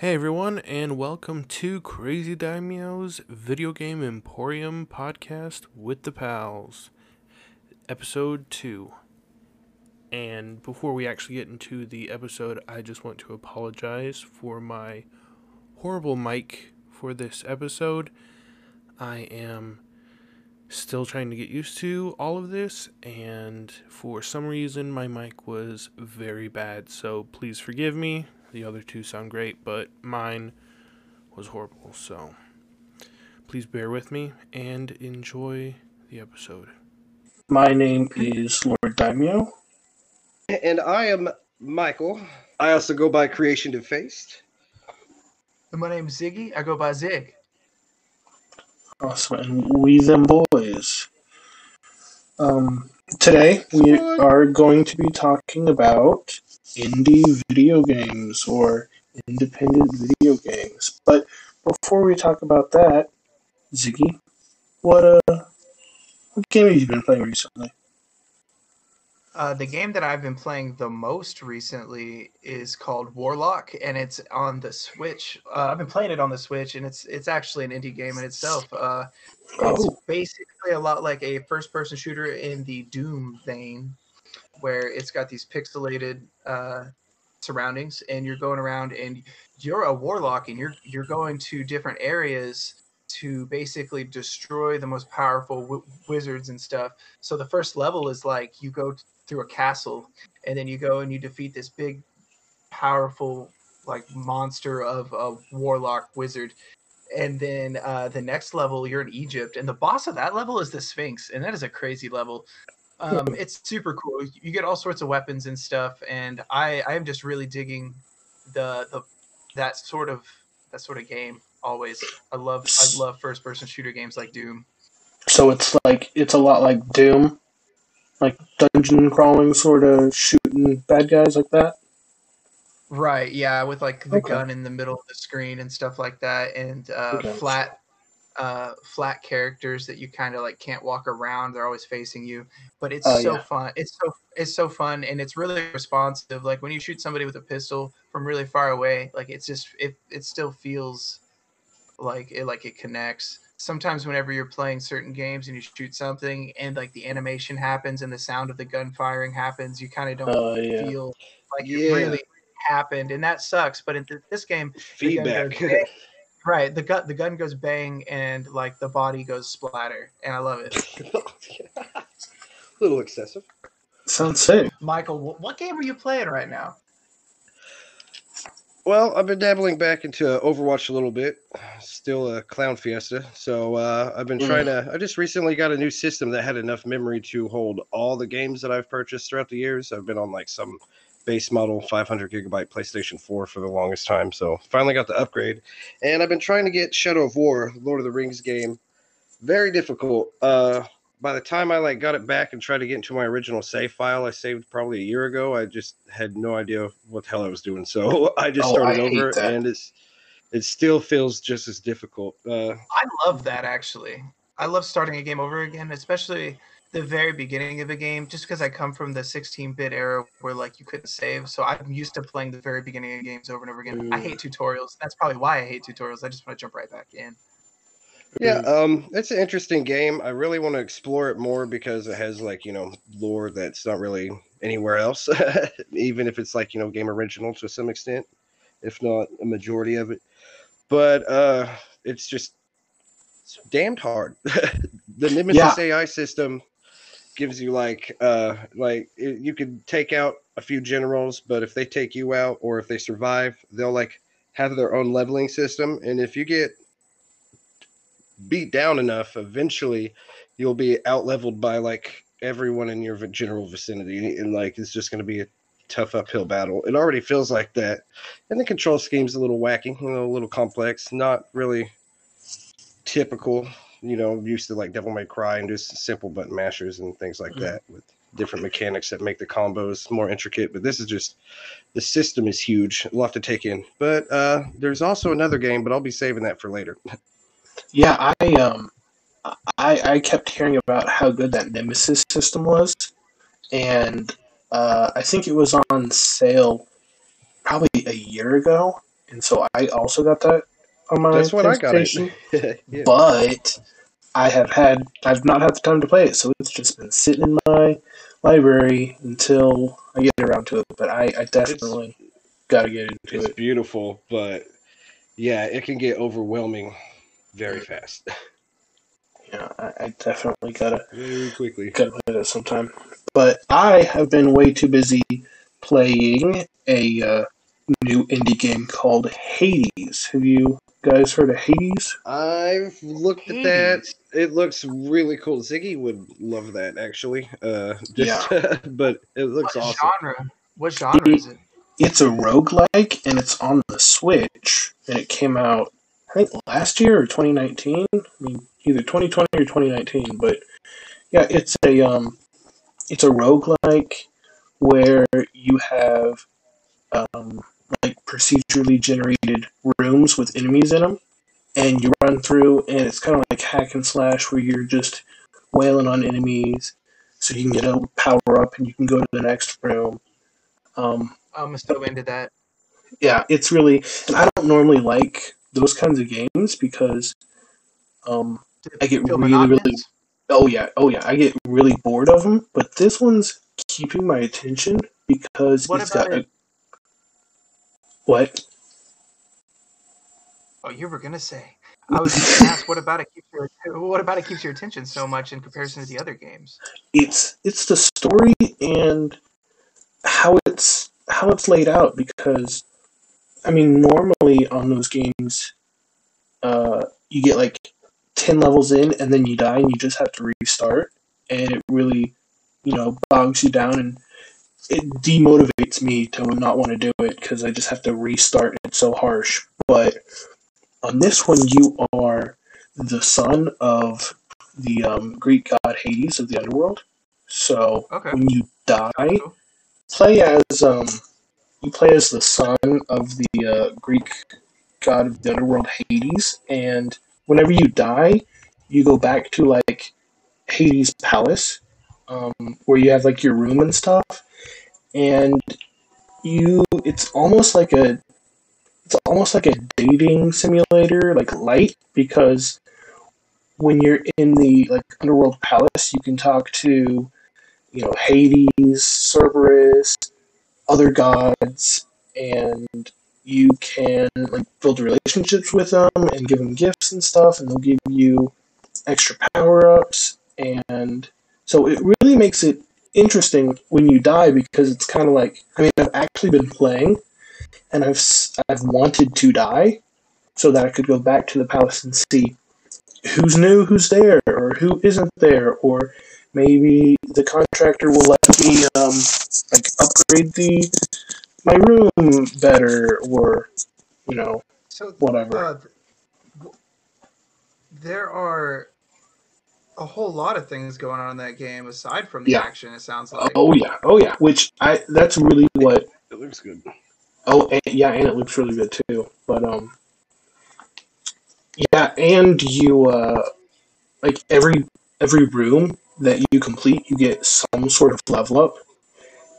Hey everyone, and welcome to Crazy Daimyo's Video Game Emporium podcast with the pals, episode 2. And before we actually get into the episode, I just want to apologize for my horrible mic for this episode. I am still trying to get used to all of this, and for some reason, my mic was very bad, so please forgive me. The other two sound great, but mine was horrible. So please bear with me and enjoy the episode. My name is Lord Daimyo. And I am Michael. I also go by Creation Defaced. And my name's Ziggy. I go by Zig. Awesome, and we them boys. Um, today we are going to be talking about indie video games or independent video games. But before we talk about that, Ziggy, what uh, what game have you been playing recently? Uh, the game that I've been playing the most recently is called Warlock, and it's on the Switch. Uh, I've been playing it on the Switch, and it's it's actually an indie game in itself. Uh, it's Oh. basically a lot like a first-person shooter in the Doom vein, where it's got these pixelated uh, surroundings, and you're going around, and you're a warlock, and you're you're going to different areas to basically destroy the most powerful w- wizards and stuff. So the first level is like you go through a castle, and then you go and you defeat this big, powerful like monster of a warlock wizard. And then uh, the next level, you're in Egypt, and the boss of that level is the Sphinx, and that is a crazy level. Um, it's super cool. You get all sorts of weapons and stuff, and I I am just really digging the the that sort of that sort of game. Always, I love I love first person shooter games like Doom. So it's like it's a lot like Doom, like dungeon crawling sort of shooting bad guys like that. Right, yeah, with like the Okay. gun in the middle of the screen and stuff like that, and uh, Okay. flat, uh, flat characters that you kind of like can't walk around. They're always facing you, but it's Oh, so yeah. fun. It's so it's so fun, and it's really responsive. Like when you shoot somebody with a pistol from really far away, like it's just it it still feels like it like it connects. Sometimes whenever you're playing certain games and you shoot something and like the animation happens and the sound of the gun firing happens, you kind of don't Oh yeah. feel like Yeah. it really happened, and that sucks. But in th- this game, Feedback. goes bang- right? The gun the gun goes bang, and like the body goes splatter, and I love it. A little excessive. Sounds sick. Michael, wh- what game are you playing right now? Well, I've been dabbling back into Overwatch a little bit. Still a clown fiesta. So uh, I've been Mm. trying to. I just recently got a new system that had enough memory to hold all the games that I've purchased throughout the years. I've been on like some base model 500 gigabyte PlayStation 4 for the longest time. So finally got the upgrade, and I've been trying to get Shadow of War, Lord of the Rings game. Very difficult. Uh, by the time I like got it back and tried to get into my original save file I saved probably a year ago, I just had no idea what the hell I was doing. So I just Oh, started I over, that. and it's it still feels just as difficult. Uh, I love that actually. I love starting a game over again, especially the very beginning of a game, just because I come from the 16-bit era where like you couldn't save. So I'm used to playing the very beginning of games over and over again. I Mm. hate tutorials. That's probably why I hate tutorials. I just want to jump right back in. yeah, um, it's an interesting game. I really want to explore it more because it has like you know lore that's not really anywhere else, even if it's like you know game original to some extent, if not a majority of it. But uh, it's just it's damned hard. the Nemesis AI system gives you like uh like it, you can take out a few generals, but if they take you out or if they survive, they'll like have their own leveling system, and if you get beat down enough, eventually you'll be out leveled by like everyone in your general vicinity, and like it's just going to be a tough uphill battle. It already feels like that, and the control scheme's a little wacky, you know, a little complex, not really typical. You know, used to like Devil May Cry and just simple button mashers and things like Mhm. that with different mechanics that make the combos more intricate. But this is just the system is huge, a lot to take in. But uh, there's also another game, but I'll be saving that for later. Yeah, I um, I I kept hearing about how good that Nemesis system was, and uh, I think it was on sale probably a year ago, and so I also got that on my That's what I got. PlayStation. It. yeah. But I have had I've not had the time to play it, so it's just been sitting in my library until I get around to it. But I, I definitely got to get into It's it. It's beautiful, but yeah, it can get overwhelming very fast, Yeah, I, I definitely gotta very quickly. gotta play that sometime. But I have been way too busy playing a uh, new indie game called Hades. Have you guys heard of Hades? I've looked at that. It looks really cool. Ziggy would love that actually. Uh, just, but it looks what awesome. genre? What genre is it? It's a roguelike and it's on the Switch. And it came out, I think, last year or 2019. I mean, either 2020 or 2019. But yeah, it's a um, it's a roguelike where you have um, like procedurally generated rooms with enemies in them, and you run through, and it's kind of like hack and slash where you're just wailing on enemies, so you can get a power up and you can go to the next room. Um, I'm so into that. yeah, it's really, and I don't normally like those kinds of games because, um, I get really, really- oh yeah, oh yeah, I get really bored of them. But this one's keeping my attention because What it's got it? a what? Oh, you were gonna say. I was just gonna ask, what about it keeps your what about it keeps your attention so much in comparison to the other games? It's it's the story and how it's how it's laid out because, I mean, normally on those games, uh, you get like ten levels in and then you die and you just have to restart, and it really, you know, bogs you down and it demotivates me to not want to do it because I just have to restart it's so harsh. But on this one, you are the son of the um, Greek god Hades of the underworld. So Okay. when you die, Cool. play as um, you play as the son of the uh, Greek god of the underworld Hades, and whenever you die, you go back to like Hades' palace, um, where you have like your room and stuff, and you it's almost like a it's almost like a dating simulator, like light, because when you're in the like underworld palace, you can talk to you know Hades, Cerberus, other gods, and you can like build relationships with them and give them gifts and stuff, and they'll give you extra power ups, and so it really makes it interesting when you die because it's kind of like I mean I've actually been playing, and I've I've wanted to die, so that I could go back to the palace and see who's new, who's there, or who isn't there, or maybe the contractor will let me um like upgrade the my room better, or you know So whatever. uh, there are a whole lot of things going on in that game aside from the Yeah. action. It sounds like. Oh yeah, oh yeah. Which I that's really what. It looks good. Oh and, yeah, and it looks really good too. But um, yeah, and you uh, like every every room that you complete, you get some sort of level up,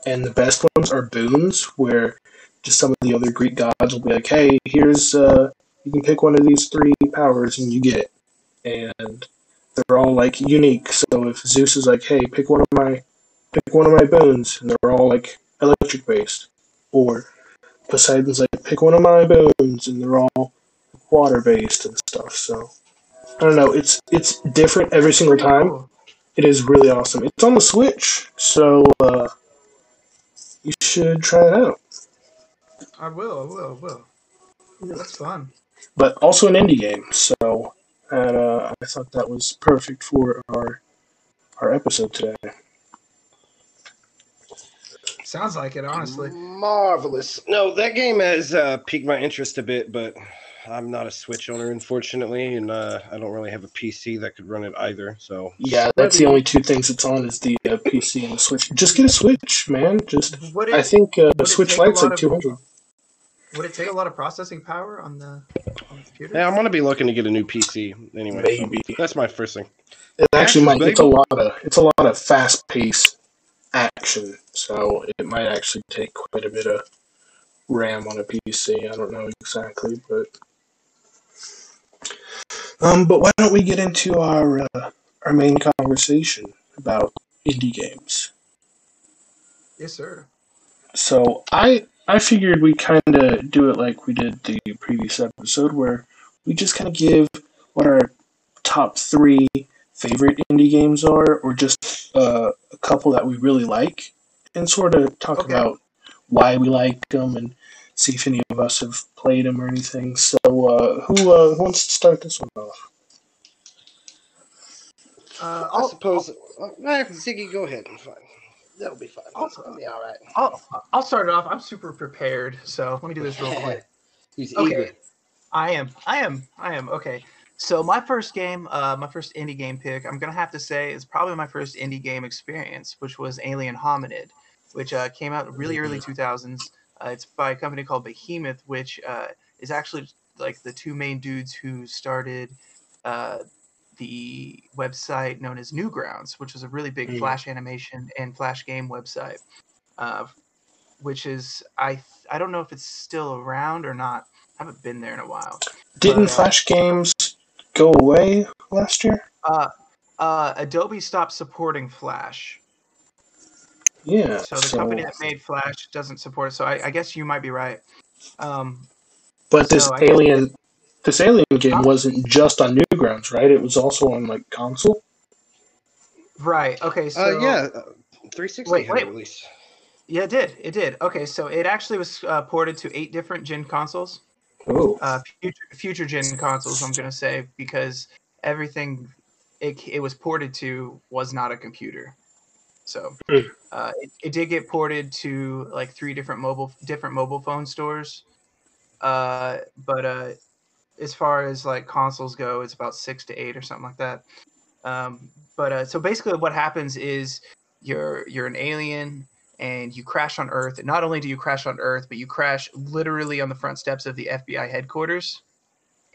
and the best ones are boons, where just some of the other Greek gods will be like, "Hey, here's uh, you can pick one of these three powers, and you get it," and they're all like unique. So if Zeus is like, "Hey, pick one of my pick one of my boons," and they're all like electric based, or Poseidon's like, "Pick one of my boons," and they're all water based and stuff. So I don't know. It's it's different every single time. It is really awesome. It's on the Switch, so uh, you should try it out. I will. I will. I will. That's fun. But also an indie game, so and, uh, I thought that was perfect for our our episode today. Sounds like it, honestly. Marvelous. No, that game has uh, piqued my interest a bit, but I'm not a Switch owner, unfortunately, and uh, I don't really have a PC that could run it either. So Yeah, that's the only two things it's on is the uh, PC and the Switch. Just get a Switch, man. Just Would it, I think uh, would Switch take a Lite's lot like of- two hundred. Would it take a lot of processing power on the, on the computer? yeah, I'm gonna be looking to get a new PC anyway. so Maybe. that's my first thing. It actually might. Baby. It's a lot of it's a lot of fast paced action, so it might actually take quite a bit of RAM on a PC. I don't know exactly, but um, but why don't we get into our uh, our main conversation about indie games? Yes, sir. So I I figured we kind of do it like we did the previous episode, where we just kind of give what our top three favorite indie games are, or just uh, a couple that we really like, and sort of talk Okay. about why we like them and see if any of us have played them or anything. So uh, who uh, who wants to start this one off? Uh, I I'll, suppose. Uh, eh, Ziggy, go ahead. Fine. That'll be fine. I'll- That'll be all right. I'll, I'll start it off. I'm super prepared, so let me do this real quick. He's Okay. eager. I am. I am. I am. Okay. So my first game, uh, my first indie game pick, I'm gonna have to say is probably my first indie game experience, which was Alien Hominid, which uh, came out really early 2000s. Uh, it's by a company called Behemoth, which uh, is actually like the two main dudes who started uh, the website known as Newgrounds, which is a really big Mm. Flash animation and Flash game website. Uh, which is I I don't know if it's still around or not. I haven't been there in a while. Didn't But, uh, Flash games go away last year? Uh, uh, Adobe stopped supporting Flash, Yeah. so the company that made Flash doesn't support it. So I, I guess you might be right. Um, But this So I guess- alien, this alien game wasn't just on Newgrounds, right? It was also on like console. right. Okay. So Uh, yeah, uh, 360 Wait, had wait. a release. yeah, it did. It did. Okay. So it actually was uh, ported to eight different gen consoles. Oh, uh, future, future gen consoles. I'm gonna say because everything it, it was ported to was not a computer. So Hmm. uh, it, it did get ported to like three different mobile different mobile phone stores. Uh, but uh, as far as like consoles go, it's about six to eight or something like that. Um, but uh, so basically, what happens is you're you're an alien and you crash on Earth. And not only do you crash on Earth, but you crash literally on the front steps of the FBI headquarters.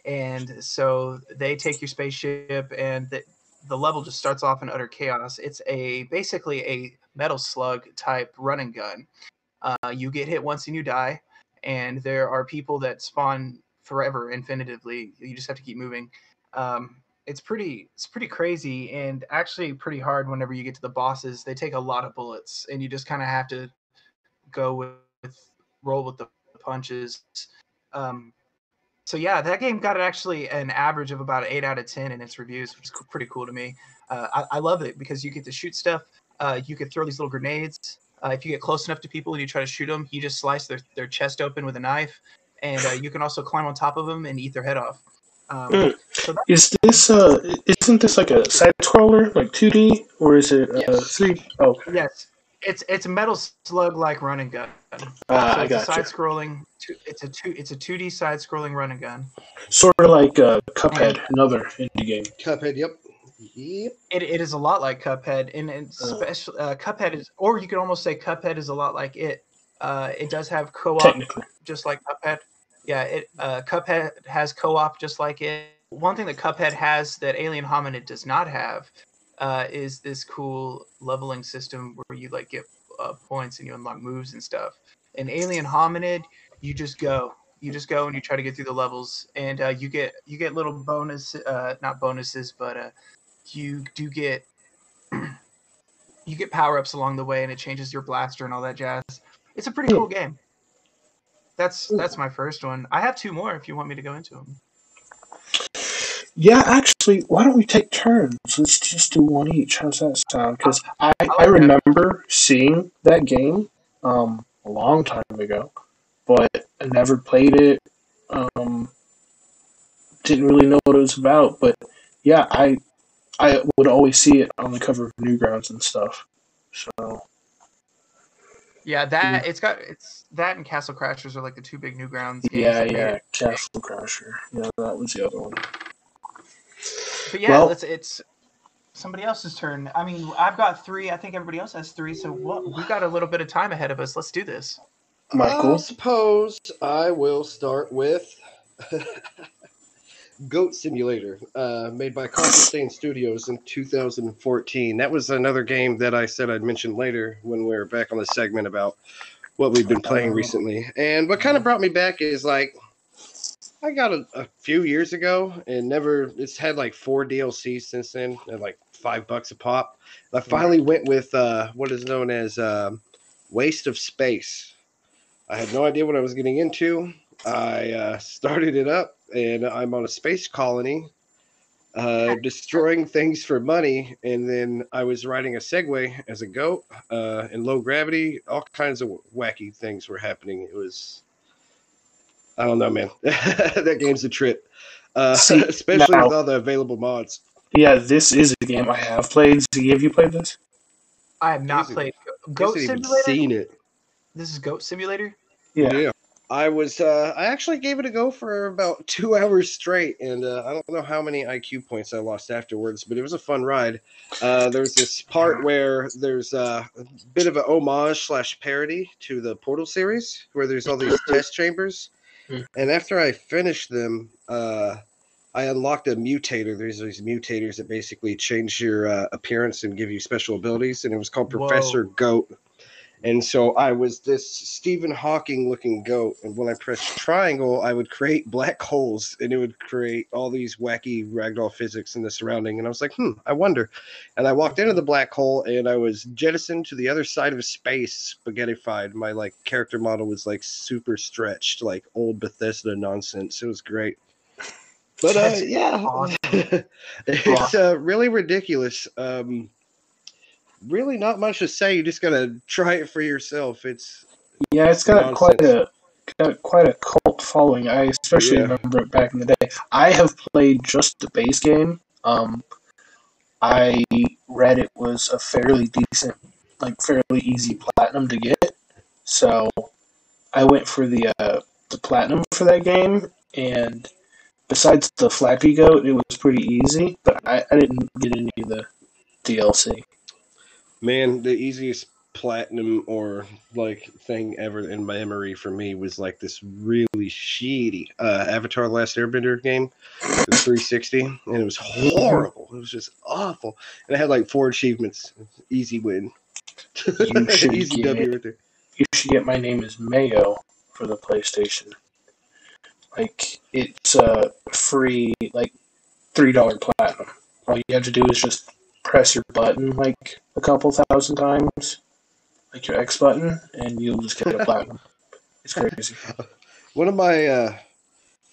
And so they take your spaceship, and the, the level just starts off in utter chaos. It's a basically a metal slug type run and gun. Uh, you get hit once and you die, and there are people that spawn forever, infinitively. You just have to keep moving. Um, it's pretty it's pretty crazy and actually pretty hard whenever you get to the bosses. They take a lot of bullets and you just kind of have to go with, with roll with the punches. Um so yeah that game got actually an average of about 8 out of 10 in its reviews which is pretty cool to me. Uh, I, I love it because you get to shoot stuff. Uh, you can throw these little grenades. Uh, if you get close enough to people and you try to shoot them you just slice their, their chest open with a knife and uh, you can also climb on top of them and eat their head off um, Mm. so that, is this uh? Isn't this like a side scroller, like two D, or is it uh, Yes. three? Oh, Yes, it's it's a metal slug like run and gun. ah, so I it's a got side scrolling. It's a two. It's a two D side scrolling run and gun. Sort of like uh, Cuphead, another indie game. Cuphead, yep. Yep. It, it is a lot like Cuphead, and, and Oh. special uh, Cuphead is, or you could almost say Cuphead is a lot like it. Uh, it does have co-op, just like Cuphead. Yeah, it uh, Cuphead has co-op just like it. One thing that Cuphead has that Alien Hominid does not have uh, is this cool leveling system where you like get uh, points and you unlock moves and stuff. In Alien Hominid, you just go, you just go and you try to get through the levels, and uh, you get you get little bonus, uh, not bonuses, but uh, you do get you get power ups along the way, and it changes your blaster and all that jazz. It's a pretty cool game. That's that's my first one. I have two more if you want me to go into them. yeah. Actually, why don't we take turns? Let's just do one each. How's that sound? Because I, I remember seeing that game um a long time ago, but I never played it. Um, didn't really know what it was about, but yeah, I I would always see it on the cover of Newgrounds and stuff. So Yeah, that mm. it's got it's that and Castle Crashers are like the two big Newgrounds games. yeah, yeah, it. Castle Crasher. Yeah, that was the other one. But yeah, Well- it's it's somebody else's turn. I mean, I've got three. I think everybody else has three. So what? We got a little bit of time ahead of us. Let's do this. Michael. I suppose I will start with Goat Simulator, uh, made by Coffee Stain Studios in 2014. That was another game that I said I'd mention later when we are back on the segment about what we've been playing recently. And what kind of brought me back is like I got a, a few years ago and never it's had like four DLCs since then at like five bucks a pop. I finally went with uh, what is known as um, Waste of Space. I had no idea what I was getting into. I uh, started it up and I'm on a space colony uh, destroying things for money. And then I was riding a Segway as a goat uh, in low gravity. All kinds of wacky things were happening. It was, I don't know, man. that game's a trip, uh, See, especially now- with all the available mods. Yeah, this is a game I have played. Z, have you played this? I have not Easy. played Goat Simulator. seen it. This is Goat Simulator. Yeah. I was uh I actually gave it a go for about two hours straight and uh, I don't know how many IQ points I lost afterwards, but it was a fun ride. Uh there's this part where there's a bit of a homage slash parody to the Portal series where there's all these test chambers. Mm. And after I finished them, uh I unlocked a mutator. There's these mutators that basically change your uh, appearance and give you special abilities, and it was called Whoa. Professor Goat. And so I was this Stephen Hawking looking goat, and when I pressed triangle, I would create black holes, and it would create all these wacky ragdoll physics in the surrounding. And I was like, hmm, I wonder. And I walked into the black hole, and I was jettisoned to the other side of space, spaghettified. My like character model was like super stretched, like old Bethesda nonsense. It was great. But uh, yeah, awesome. it's uh, really ridiculous. Um, really, not much to say. You just gotta try it for yourself. It's Yeah, it's got Nonsense. quite a got quite a cult following. I especially Yeah. remember it back in the day. I have played just the base game. Um, I read it was a fairly decent, like fairly easy platinum to get. So I went for the uh, the platinum for that game, and besides the Flappy Goat, it was pretty easy. But I, I didn't get any of the DLC. Man, the easiest platinum or like thing ever in my memory for me was like this really shitty uh, Avatar: Last Airbender game, the 360, and it was horrible. It was just awful, and it had like four achievements. Easy win. You should Easy get W right there. you should get my name is Mayo for the PlayStation. Like it's a free like three dollar platinum. All you have to do is just press your button like a couple thousand times, like your X button, and you'll just get a platinum. It's crazy. One of my uh,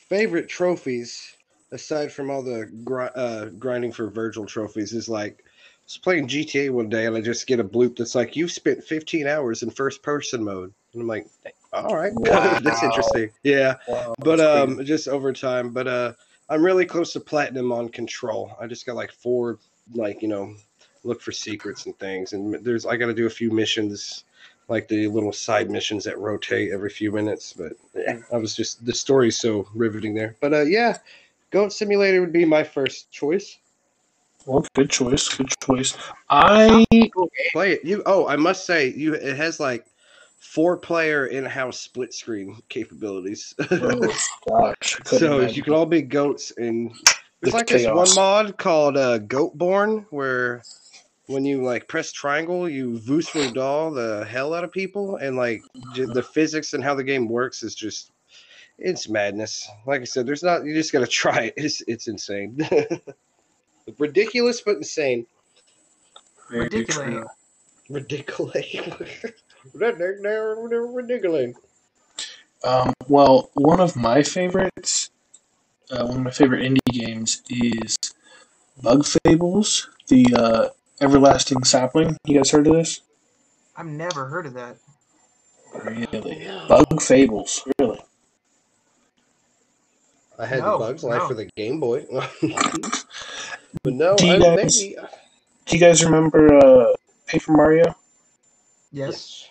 favorite trophies, aside from all the gri- uh, grinding for Virgil trophies, is like I was playing GTA one day and I just get a bloop that's like, "You've spent 15 hours in first person mode," and I'm like, "All right, that's interesting." Yeah, Wow, but um, crazy. just over time. But uh, I'm really close to platinum on Control. I just got like four, like you know, look for secrets and things, and there's I got to do a few missions like the little side missions that rotate every few minutes. But yeah, I was just the story's so riveting there. But uh, yeah, Goat Simulator would be my first choice. well, good choice, good choice. I Play it. You oh, I must say you it has like four player in house split screen capabilities. oh gosh, so imagine. you can all be goats and there's The like this one mod called uh, Goatborn where when you like press triangle, you voos doll the hell out of people, and like j- the physics and how the game works is just it's madness. Like I said, there's not you just gotta try it. It's it's insane, ridiculous but insane. Very Ridiculous. true. Ridiculous. Ridiculous. Um, well, one of my favorites, uh, one of my favorite indie games is Bug Fables, the uh, Everlasting Sapling. You guys heard of this? I've never heard of that. Really? Bug Fables, really? I had No, the Bugs Life no. for the Game Boy. but no, Do you I, guys- maybe. Do you guys remember uh, Paper Mario? Yes.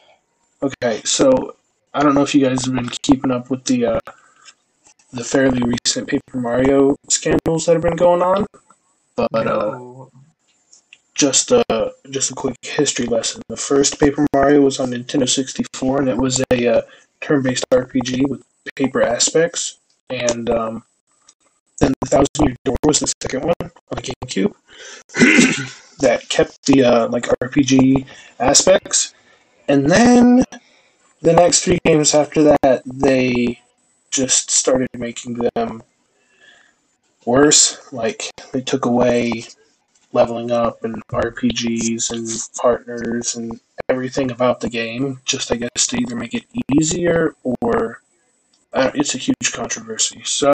Okay, so I don't know if you guys have been keeping up with the uh, the fairly recent Paper Mario scandals that have been going on, but uh, no. just a just a quick history lesson. The first Paper Mario was on Nintendo 64, and it was a uh, turn-based RPG with paper aspects. And um, then the Thousand Year Door was the second one on the GameCube that kept the uh, like RPG aspects. And then the next three games after that, they just started making them worse. Like they took away leveling up and RPGs and partners and everything about the game. Just I guess to either make it easier or uh, it's a huge controversy. So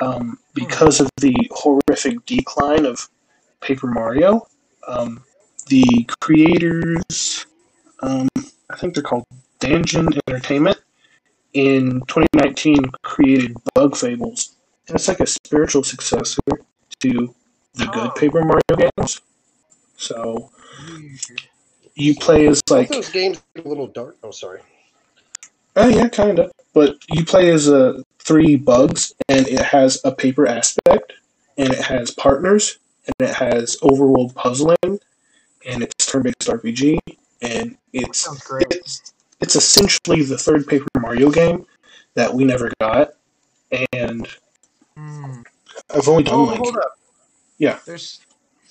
um, because of the horrific decline of Paper Mario, um, the creators, um, I think they're called Dungeon Entertainment, in 2019 created Bug Fables. And it's like a spiritual successor to the good Oh. Paper Mario games. So you play as Like like those games a little dark. Oh, sorry. Oh yeah, kind of. But you play as uh, three bugs, and it has a paper aspect, and it has partners, and it has overworld puzzling, and it's turn-based RPG, and it's great. it's it's essentially the third Paper Mario game that we never got, and Hmm. I've only done Oh, like hold up. Yeah. There's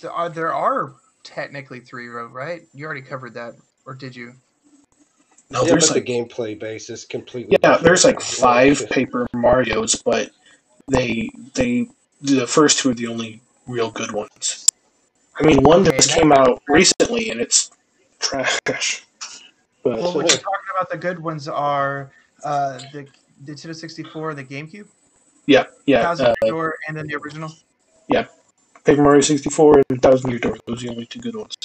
there are there are technically three road, right? You already covered that, or did you? no, yeah, there's like the gameplay base is completely. yeah, different. there's like five Paper Mario's, but they they the first two are the only real good ones. I mean, one Okay, just came out recently, and it's trash. But Well, what you're talking about the good ones are uh, the the Nintendo 64, the GameCube, yeah, yeah, Thousand uh, Year Door, and then the original. Yeah, Paper Mario 64 and Thousand Year Door. Those are the only two good ones.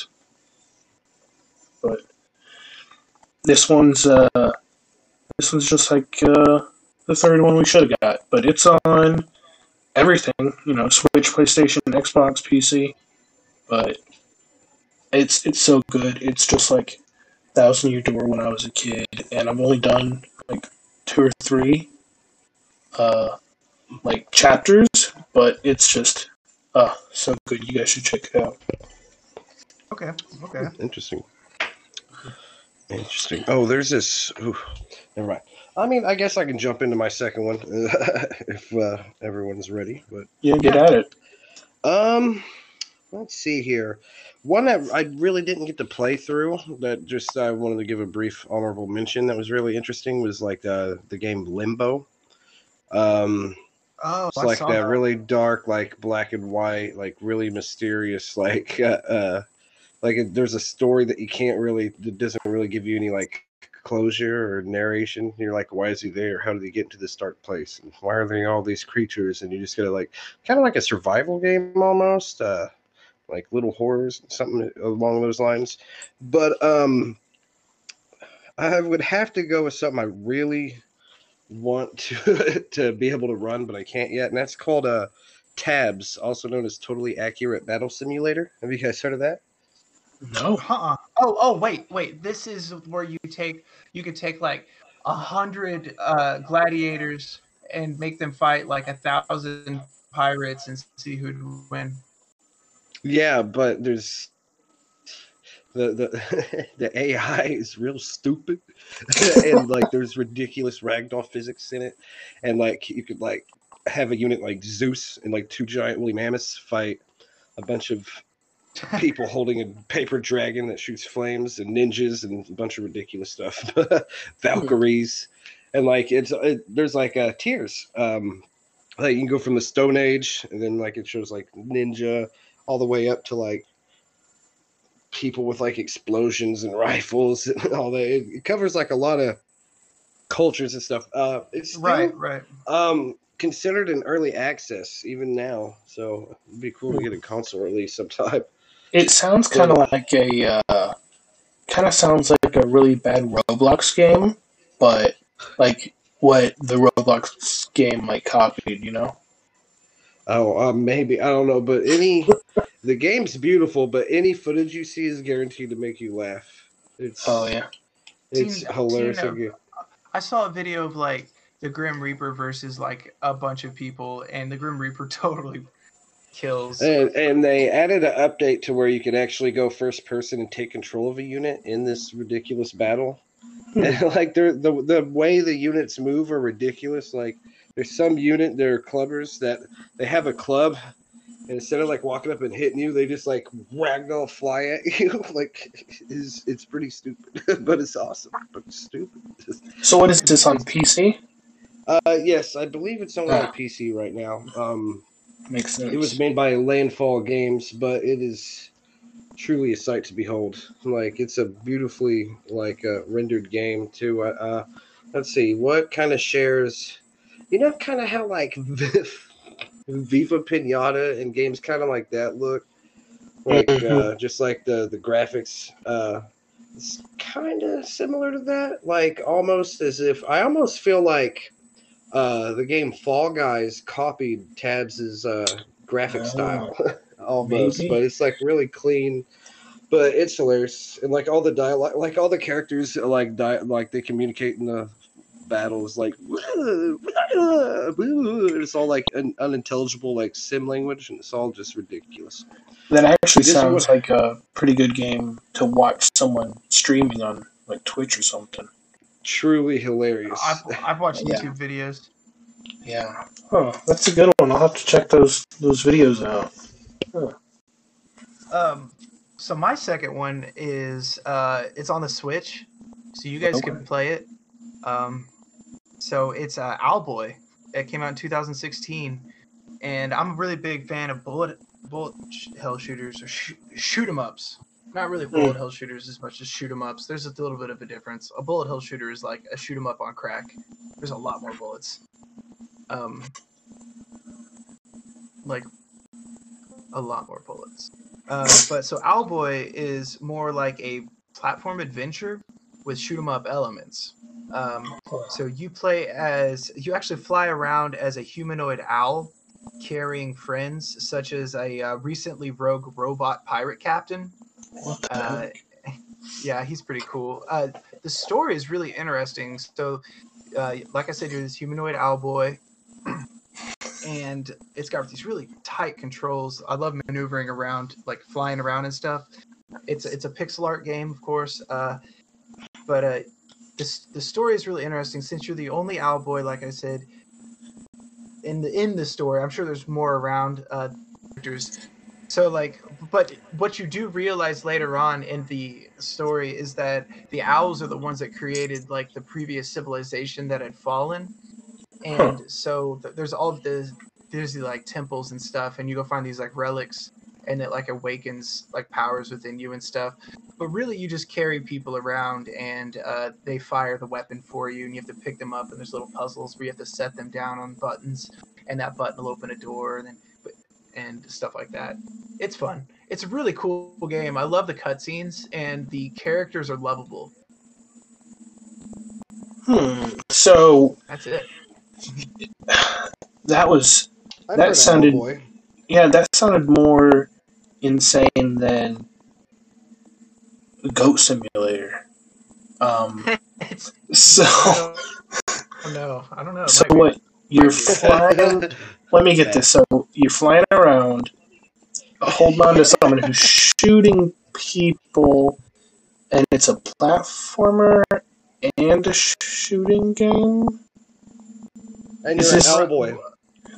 But this one's uh, this one's just like uh, the third one we should have got. But it's on everything, you know, Switch, PlayStation, Xbox, PC. But it's it's so good. It's just like Thousand Year Door when I was a kid, and I've only done like two or three uh, like chapters, but it's just uh so good. You guys should check it out. Okay, okay. Interesting. Interesting. Oh, there's this. Ooh, never mind. I mean, I guess I can jump into my second one if uh, everyone's ready. But Yeah, get at it. um, let's see here. One that I really didn't get to play through that just I wanted to give a brief honorable mention that was really interesting was like the the game Limbo. Um, Oh, it's I like that that. really dark, like black and white, like really mysterious, like uh, uh like it, there's a story that you can't really that doesn't really give you any like closure or narration. You're like, why is he there? How did he get into this dark place? And why are there all these creatures? And you just gotta like kind of like a survival game almost, uh like little horrors, something along those lines. But um I would have to go with something I really want to to be able to run, but I can't yet, and that's called uh, Tabs, also known as Totally Accurate Battle Simulator. Have you guys heard of that? No. Uh-uh. Oh, oh, wait, wait. This is where you take you could take like a hundred uh, gladiators and make them fight like a thousand pirates and see who'd win. Yeah, but there's the the the AI is real stupid, and like there's ridiculous ragdoll physics in it, and like you could like have a unit like Zeus and like two giant woolly mammoths fight a bunch of people holding a paper dragon that shoots flames and ninjas and a bunch of ridiculous stuff. Valkyries. And like it's it, there's like uh um like you can go from the stone age and then like it shows like ninja all the way up to like people with like explosions and rifles and all that it, it covers like a lot of cultures and stuff uh it's still, right, right. um considered an early access even now so it'd be cool to get a console release sometime It sounds kind of like a uh, kind of sounds like a really bad Roblox game, but like what the Roblox game like copied, you know? Oh, uh, maybe I don't know, but any the game's beautiful, but any footage you see is guaranteed to make you laugh. It's Oh yeah. it's Teen- hilarious. Teen- how good- I saw a video of like the Grim Reaper versus like a bunch of people, and the Grim Reaper totally kills. And and they added an update to where you can actually go first person and take control of a unit in this ridiculous battle. And like they're the the way the units move are ridiculous. Like there's some unit, there are clubbers that they have a club And instead of like walking up and hitting you, they just like ragdoll fly at you. like it's it's pretty stupid, but it's awesome. But it's stupid. So what is this on PC? Uh, yes, I believe it's only Ah. on PC right now. Um, Makes sense. it was made by Landfall Games, but it is truly a sight to behold. Like it's a beautifully like uh, rendered game too. Uh, uh, let's see what kind of shares. You know, kind of how like Viva Pinata and games kind of like that look. Like Mhm. uh, just like the the graphics. Uh, it's kind of similar to that. Like almost as if I almost feel like uh, the game Fall Guys copied Tabs's uh, graphic Oh. style almost, Maybe. but it's like really clean. But it's hilarious, and like all the dialogue, like all the characters, like di- like they communicate in the battles, like it's all like an unintelligible like sim language, and it's all just ridiculous. That actually This sounds one- like a pretty good game to watch someone streaming on like Twitch or something. Truly hilarious. I've, I've watched Yeah. YouTube videos. Yeah. Oh, that's a good one. I'll have to check those those videos out. Um, so my second one is uh, it's on the Switch, so you guys can play it. Um, so it's uh, Owlboy. It came out in 2016, and I'm a really big fan of bullet bullet hell shooters or sh- shoot 'em ups. Not really bullet hell shooters as much as shoot 'em ups. There's a little bit of a difference. A bullet hell shooter is like a shoot 'em up on crack. There's a lot more bullets. Um, like a lot more bullets. Uh, but so Owlboy is more like a platform adventure with shoot 'em up elements. Um, so you play as you actually fly around as a humanoid owl, carrying friends such as a uh, recently rogue robot pirate captain. Uh, yeah, he's pretty cool. Uh, the story is really interesting. So, uh, like I said, you're this humanoid owl boy, and it's got these really tight controls. I love maneuvering around, like flying around and stuff. It's it's a pixel art game, of course, uh, but uh, this the story is really interesting since you're the only owl boy. Like I said, in the in the story, I'm sure there's more around uh, characters. So like, but what you do realize later on in the story is that the owls are the ones that created like the previous civilization that had fallen, and so th- there's all the there's the like temples and stuff, and you go find these like relics, and it like awakens like powers within you and stuff. But really, you just carry people around, and uh, they fire the weapon for you, and you have to pick them up. And there's little puzzles where you have to set them down on buttons, and that button will open a door, and then and stuff like that. It's fun. It's a really cool game. I love the cutscenes, and the characters are lovable. Hmm. So That's it. that was I've that heard of sounded- yeah, that sounded more insane than Goat Simulator. Um. It's So oh no, I don't know. It so might be- what? You're flying. Let me get this. So you're flying around, holding on to someone who's shooting people, and it's a platformer and a shooting game. and Is you're an this- Hellboy.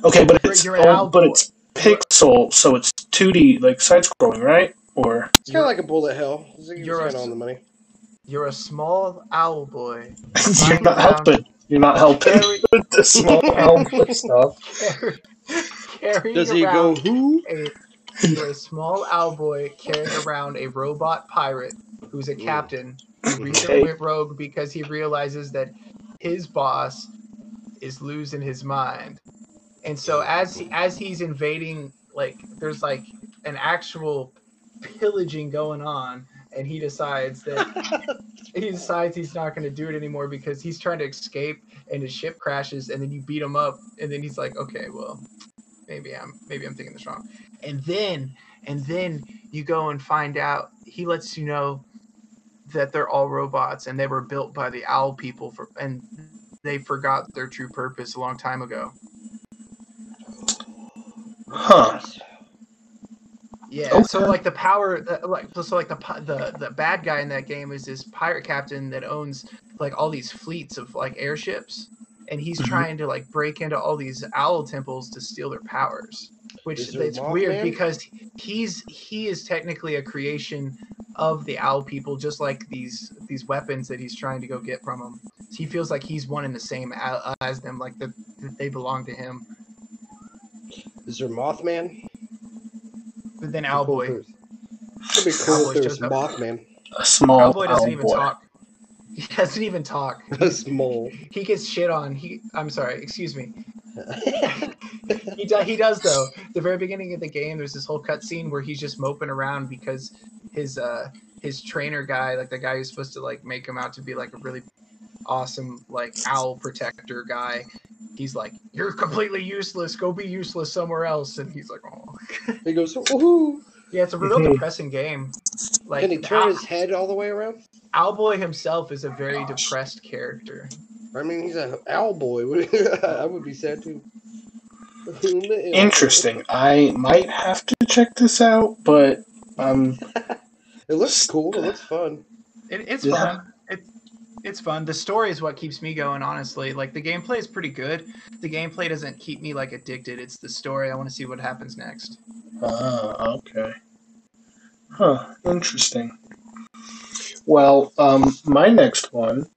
Okay, but You're- it's you're an oh, owl but it's pixel, so it's 2D, like side scrolling, right? Or It's kind of like a bullet hell. You're it's a- kinda on the money. You're a small owl boy you're not helping. You're not helping Carry- with the small helmet stuff. Does he go who? a, you're a small owl boy carrying around a robot pirate who's a captain who recently Okay. went rogue because he realizes that his boss is losing his mind. And so as he, as he's invading like there's like an actual pillaging going on and he decides that he decides he's not going to do it anymore because he's trying to escape and his ship crashes and then you beat him up and then he's like okay well maybe i'm maybe i'm thinking this wrong. And then and then you go and find out he lets you know that they're all robots and they were built by the owl people for and they forgot their true purpose a long time ago Huh. Yeah. So like the power, the, like so like the the the bad guy in that game is this pirate captain that owns like all these fleets of like airships, and he's Mhm. trying to like break into all these owl temples to steal their powers. which Is it's weird Mothman? because he's he is technically a creation of the owl people just like these these weapons that he's trying to go get from them he feels like he's one and the same as them like that that they belong to him Is there Mothman? but then It'd be owlboy if there was- It'd be cool Owlboy if there was shows up. Mothman. A small owlboy doesn't owl even boy. talk he doesn't even talk A small. he gets shit on he i'm sorry excuse me he, do, he does though the very beginning of the game there's this whole cutscene where he's just moping around because his uh his trainer guy like the guy who's supposed to like make him out to be like a really awesome like owl protector guy he's like you're completely useless go be useless somewhere else and he's like oh he goes, woohoo! yeah it's a real depressing game like Can he turn Owl- his head all the way around? owlboy himself is a very Gosh. depressed character I mean, he's an owl boy. I would be sad too. Interesting. I might have to check this out, but um, It looks cool. It looks fun. It, it's Yeah. fun. It, it's fun. The story is what keeps me going, honestly. Like the gameplay is pretty good. The gameplay doesn't keep me like addicted. It's the story. I want to see what happens next. ah, okay. Huh. Interesting. Well, um, my next one,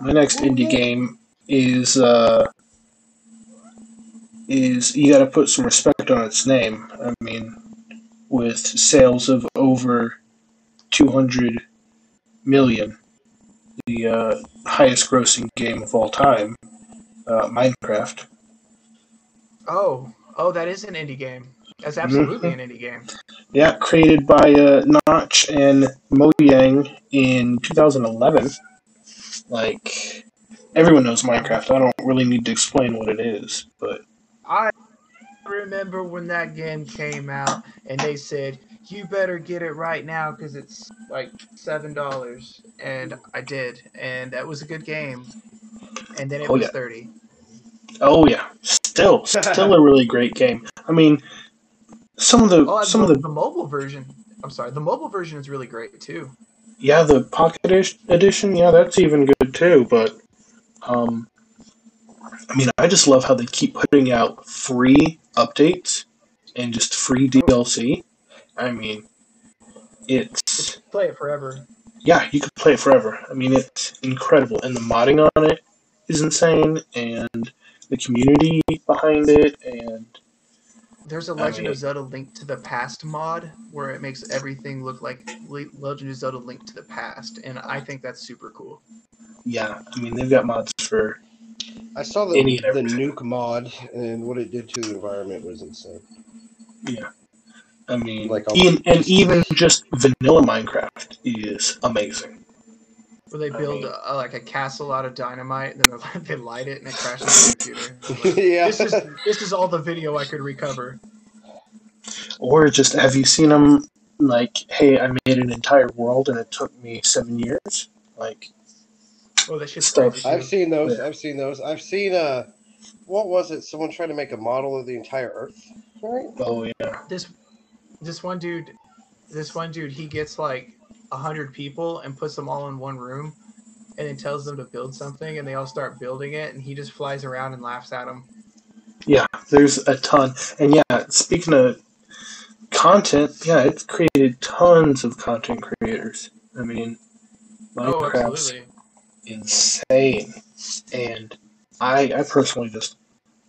my next indie game is uh, is you got to put some respect on its name. I mean, with sales of over two hundred million, the uh, highest grossing game of all time, uh, Minecraft. Oh, oh, that is an indie game. That's absolutely an indie game. Yeah, created by uh, Notch and Mojang in 2011. Like, everyone knows Minecraft. I don't really need to explain what it is, but I remember when that game came out, and they said you better get it right now because it's like seven dollars, and I did, and that was a good game. And then it Oh, was yeah. thirty. oh yeah, still, still a really great game. I mean, some of the Oh, some of the the mobile version. I'm sorry, the mobile version is really great too. yeah the Pocket Edition, yeah, that's even good too. But um, I mean, I just love how they keep putting out free updates and just free DLC. I mean, it's Play it forever. yeah, you could play it forever. I mean, it's incredible, and the modding on it is insane, and the community behind it, and There's a Legend mean- of Zelda Link to the Past mod where it makes everything look like Le- Legend of Zelda Link to the Past, and I think that's super cool. yeah, I mean, they've got mods for I saw the, the nuke mod, and what it did to the environment was insane. yeah. I mean, Like all- even, and even just vanilla Minecraft is amazing. Where they I build mean- a, like a castle out of dynamite, and then they- they light it, and it crashes the computer. yeah. This is this is all the video I could recover. Or just have you seen them like, hey, I made an entire world and it took me seven years? Like, Oh, that shit's Stuff. I've seen those. Yeah. I've seen those. I've seen uh, what was it? Someone trying to make a model of the entire Earth, right? oh yeah, this this one dude this one dude he gets like a hundred people and puts them all in one room and then tells them to build something and they all start building it and he just flies around and laughs at them yeah. There's a ton, and yeah. Speaking of content, yeah, it's created tons of content creators. I mean, oh Minecraft's absolutely insane, and I I personally just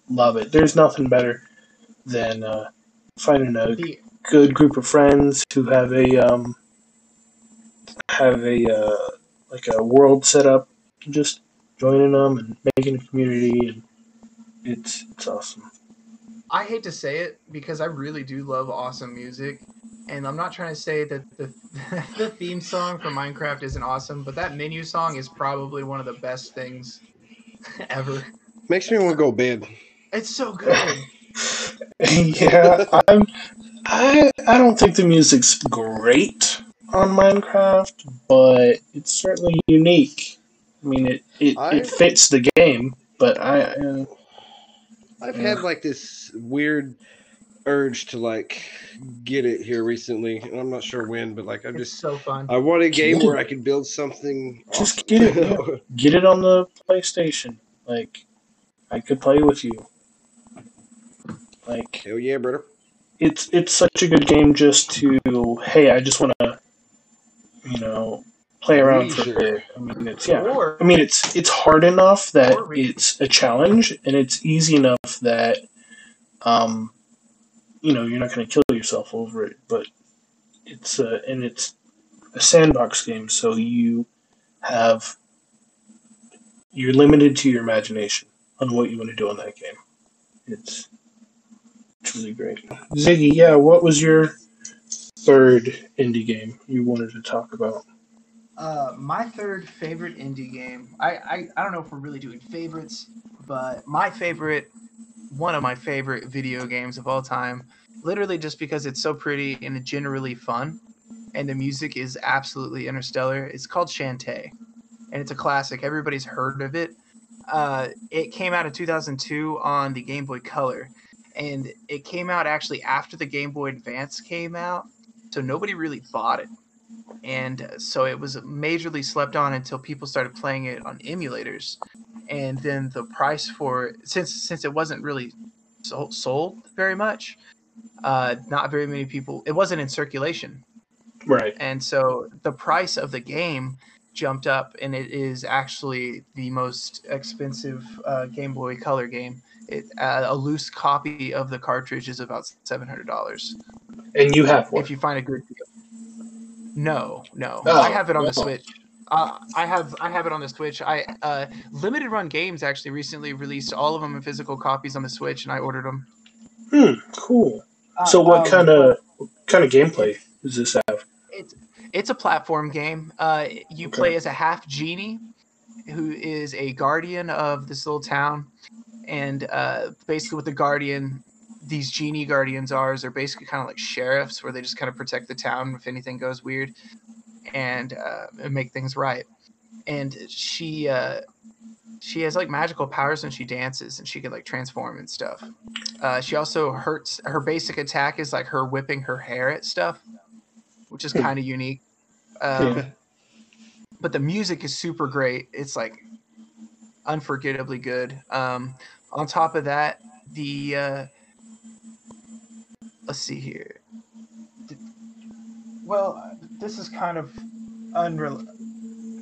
love it. There's nothing better than uh, finding a the good group of friends who have a um, have a uh, like a world set up, just joining them and making a community, and it's it's awesome. i hate to say it because i really do love awesome music and i'm not trying to say that the the theme song for minecraft isn't awesome but that menu song is probably one of the best things ever Makes me want to go to bed. it's so good yeah, I'm. I I don't think the music's great on Minecraft, but it's certainly unique. I mean, it it, I- it fits the game, but I. Uh, I've Yeah. had like this weird urge to like get it here recently, and I'm not sure when, but like I'm it's just so fun I want a game Get it. where I can build something. Just awesome. get it, yeah. get it on the PlayStation. Like, I could play with you. Like, Hell yeah, brother. It's it's such a good game just to hey, I just want to, you know, play around for a bit. I mean, it's yeah. Or I mean, it's it's hard enough that it's a challenge, and it's easy enough that, um, you know, you're not going to kill yourself over it. But it's a and it's a sandbox game, so you have you're limited to your imagination on what you want to do in that game. It's really great. Ziggy, yeah, what was your third indie game you wanted to talk about? Uh, my third favorite indie game. I, I I don't know if we're really doing favorites, but my favorite, one of my favorite video games of all time, literally just because it's so pretty and it's generally fun, and the music is absolutely interstellar. It's called Shantae, and it's a classic. Everybody's heard of it. Uh, it came out in 2002 on the Game Boy Color, and it came out actually after the Game Boy Advance came out, so nobody really bought it. And uh, so it was majorly slept on until people started playing it on emulators. And then the price for it since since it wasn't really sold, sold very much uh not very many people it wasn't in circulation. Right. and so the price of the game jumped up and it is actually the most expensive uh, game boy color game it, uh, a loose copy of the cartridge is about $700 And you have one. if you find a good deal. No, no, Oh, I have it on the. Switch. Uh, I have I have it on the Switch. I uh, Limited Run Games actually recently released all of them in physical copies on the Switch, and I ordered them. Hmm, cool. Uh, So what um, kind of kind of gameplay does this have? It's it's a platform game. Uh, you Okay. play as a half genie, who is a guardian of this little town, and uh, basically what the guardian, these genie guardians are, is they're basically kind of like sheriffs, where they just kind of protect the town if anything goes weird, and uh, and make things right. And she uh, she has like magical powers when she dances, and she can like transform and stuff. Uh, she also hurts. Her basic attack is like her whipping her hair at stuff, which is Hmm. kind of unique. Um, Yeah. But the music is super great. It's like unforgettably good. Um, on top of that, the uh, let's see here. Well, this is kind of unreal.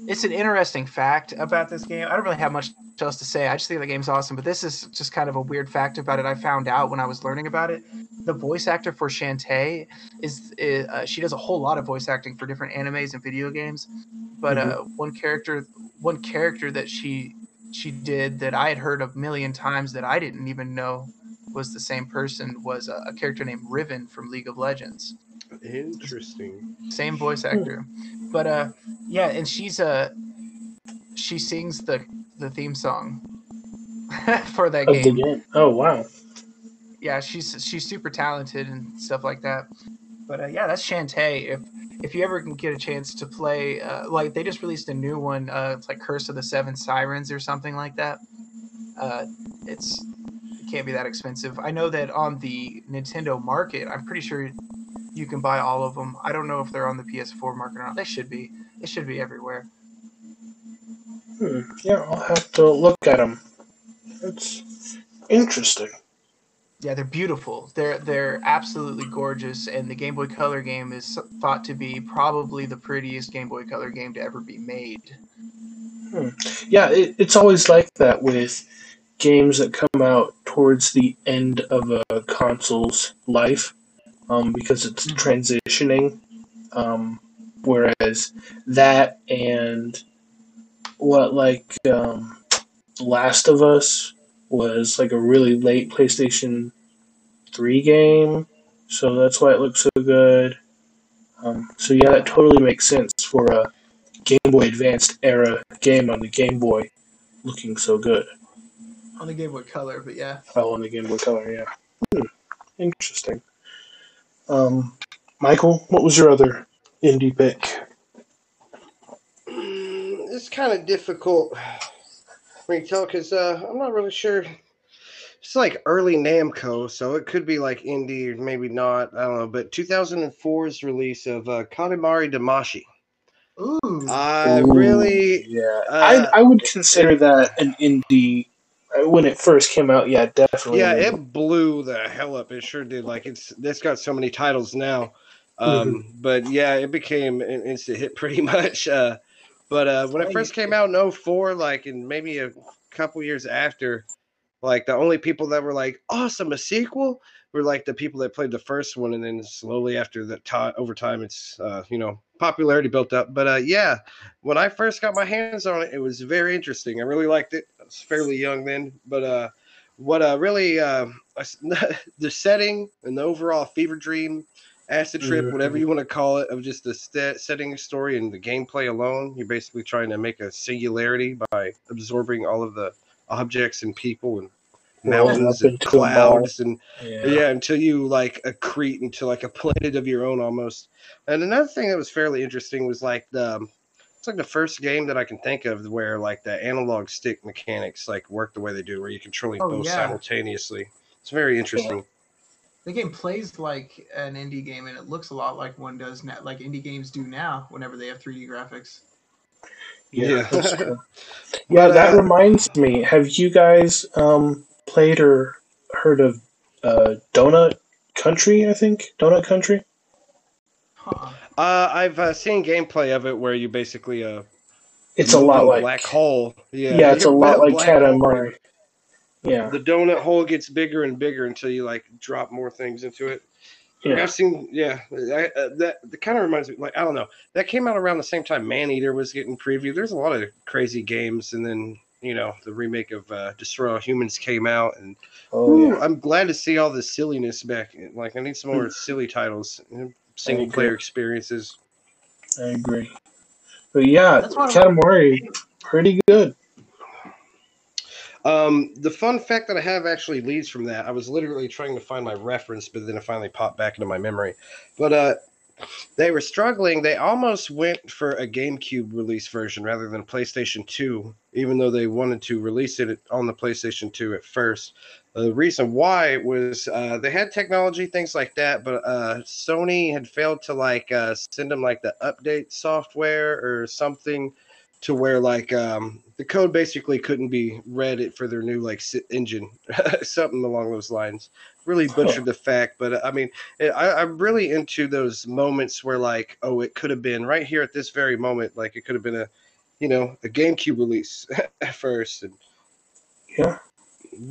It's an interesting fact about this game. I don't really have much else to say. I just think the game's awesome. But this is just kind of a weird fact about it. I found out when I was learning about it. The voice actor for Shantae is, is uh, she does a whole lot of voice acting for different animes and video games. But uh, one character, one character that she she did that I had heard a million times that I didn't even know was the same person was a, a character named Riven from League of Legends Interesting. same voice actor but uh yeah and she's uh she sings the the theme song for that game game. Oh wow. yeah she's she's super talented and stuff like that but uh, yeah that's Shantae. If if you ever can get a chance to play uh, like they just released a new one uh it's like curse of the seven sirens or something like that. Uh it's it can't be that expensive. I know that on the nintendo market i'm pretty sure you can buy all of them i don't know if they're on the ps4 market or not. They should be. They should be everywhere. Hmm. Yeah, I'll have to look at them. That's interesting. Yeah, they're beautiful. They're they're absolutely gorgeous, and the Game Boy Color game is thought to be probably the prettiest Game Boy Color game to ever be made. Yeah, it, it's always like that with games that come out towards the end of a console's life, um, because it's Mhm. transitioning. Um, whereas that and what like um, Last of Us was like a really late PlayStation Three game, so that's why it looks so good. Um, so yeah, that totally makes sense for a Game Boy Advanced era game on the Game Boy looking so good. On the Game Boy Color, but yeah. Oh, on the Game Boy Color, yeah. Hmm, interesting. Um, Michael, what was your other indie pick? Mm, It's kind of difficult for me tell because uh, I'm not really sure. It's like early Namco, so it could be like indie or maybe not. I don't know. But 2004's release of uh, Katamari Damacy. Ooh. I Ooh, really, yeah. uh, I I would consider that an indie Uh, when it first came out, yeah, definitely. Yeah, it blew the hell up. It sure did. Like it's it's got so many titles now. Um, mm-hmm. But yeah, it became an instant hit pretty much. Uh, but uh, when it first came out in 04, like, and maybe a couple years after, like the only people that were like, awesome, a sequel were like the people that played the first one, and then slowly after the time over time, it's uh, you know popularity built up. But uh, yeah, when I first got my hands on it, it was very interesting. I really liked it. I was fairly young then, but uh, what uh, really uh, the setting and the overall fever dream acid trip, mm-hmm. whatever you want to call it, of just the st- setting story and the gameplay alone. You're basically trying to make a singularity by absorbing all of the objects and people and mountains and clouds and yeah. yeah. until you like accrete into like a planet of your own almost and another thing that was fairly interesting was like the it's like the first game that i can think of where like the analog stick mechanics like work the way they do where you're controlling oh, both yeah. simultaneously it's very interesting yeah. The game plays like an indie game and it looks a lot like one does now like indie games do now whenever they have 3d graphics yeah yeah, yeah that uh, reminds me have you guys um played or heard of uh, Donut Country? I think Donut Country. Huh. Uh, I've uh, seen gameplay of it where you basically uh, it's a lot like black hole. Yeah, yeah, it's a lot like Katamari. Yeah, the donut hole gets bigger and bigger until you like drop more things into it. Yeah, I've seen. Yeah, I, uh, that that kind of reminds me. Like I don't know, that came out around the same time Man Eater was getting previewed. There's a lot of crazy games, and then you know the remake of uh, Destroy All Humans came out, and oh, ooh, yeah. I'm glad to see all the silliness back. Like I need some more silly titles, single player experiences. I agree, but yeah, Katamari, pretty good. Um, the fun fact that I have actually leads from that. I was literally trying to find my reference, but then it finally popped back into my memory. But uh, they were struggling. They almost went for a GameCube release version rather than PlayStation 2, even though they wanted to release it on the PlayStation 2 at first. The reason why was uh, they had technology, things like that, but uh, Sony had failed to like uh, send them like the update software or something to where like um, the code basically couldn't be read for their new like engine, something along those lines. Really butchered the fact, but I mean, I, I'm really into those moments where like, oh, it could have been right here at this very moment, like it could have been a, you know, a GameCube release at first, and yeah,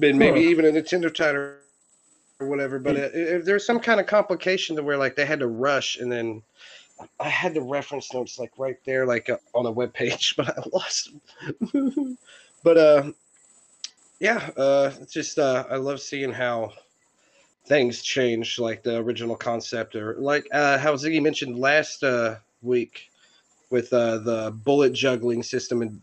been maybe even a Nintendo title or whatever. But mm. if there's some kind of complication to where like they had to rush and then I had the reference notes like right there, like uh, on a web page, but I lost them. but uh, yeah, uh, it's just uh, I love seeing how things change, like the original concept, or like uh, how Ziggy mentioned last uh, week with uh, the bullet juggling system and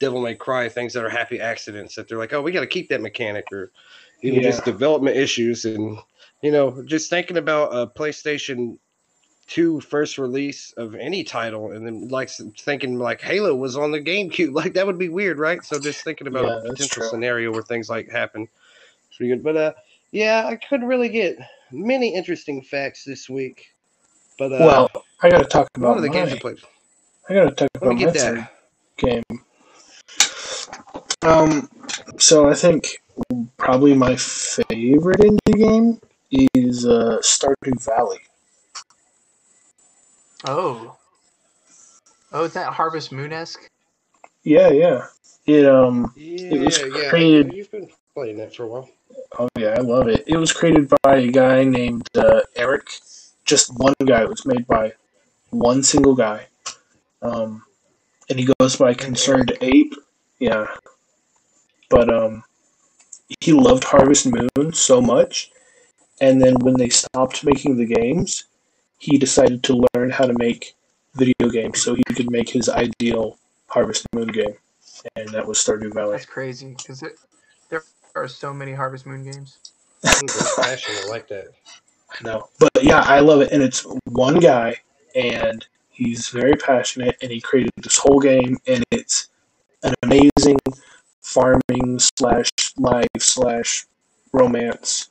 Devil May Cry, things that are happy accidents that they're like, oh, we got to keep that mechanic, or even yeah. just development issues, and you know, just thinking about a PlayStation two first release of any title and then like thinking like halo was on the gamecube like that would be weird right? So just thinking about yeah, a potential true. scenario where things like happen. It's pretty good but uh yeah i couldn't really get many interesting facts this week but uh well i gotta talk about one of the my, games you played. I gotta talk about get that. game. Um so i think probably my favorite indie game is uh stardew valley Oh. Oh, is that Harvest Moon esque? Yeah, yeah. It um yeah, it was created yeah. You've been playing that for a while. Oh yeah, I love it. It was created by a guy named uh, Eric. Just one guy. It was made by one single guy. Um and he goes by Concerned Ape. Yeah. But um he loved Harvest Moon so much and then when they stopped making the games, he decided to learn how to make video games so he could make his ideal Harvest Moon game, and that was Stardew Valley. That's crazy because there are so many Harvest Moon games. passionate like that. I know, but yeah, I love it, and it's one guy, and he's very passionate, and he created this whole game, and it's an amazing farming slash life slash romance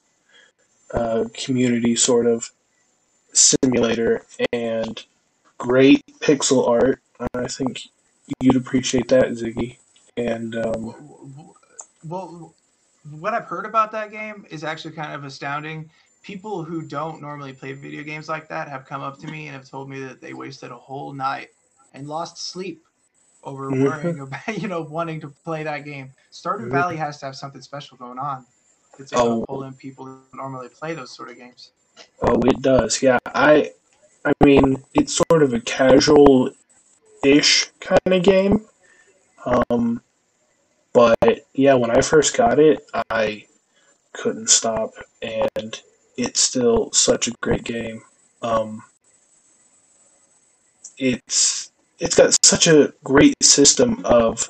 uh, community sort of simulator and great pixel art. I think you'd appreciate that, Ziggy. And um, well, what I've heard about that game is actually kind of astounding. People who don't normally play video games like that have come up to me and have told me that they wasted a whole night and lost sleep over Mhm. worrying about you know wanting to play that game. Stardew Mhm. Valley has to have something special going on. It's able Oh. to pull in people who normally play those sort of games. Oh, it does. Yeah, I, I mean, it's sort of a casual-ish kind of game. Um, but yeah, when I first got it, I couldn't stop, and it's still such a great game. Um, it's it's got such a great system of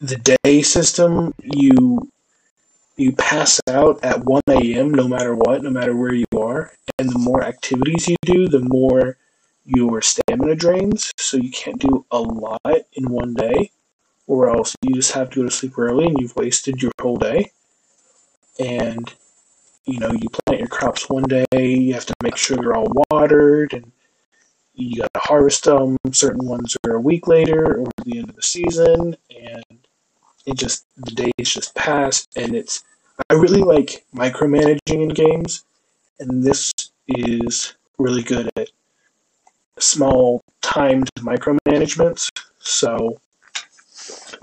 the day system. You you pass out at 1 a.m. no matter what, no matter where you are. And the more activities you do, the more your stamina drains. So you can't do a lot in one day, or else you just have to go to sleep early and you've wasted your whole day. And you know, you plant your crops one day, you have to make sure they're all watered, and you got to harvest them. Certain ones are a week later or the end of the season, and it just the days just pass, and it's I really like micromanaging in games, and this is really good at small timed micromanagements. So,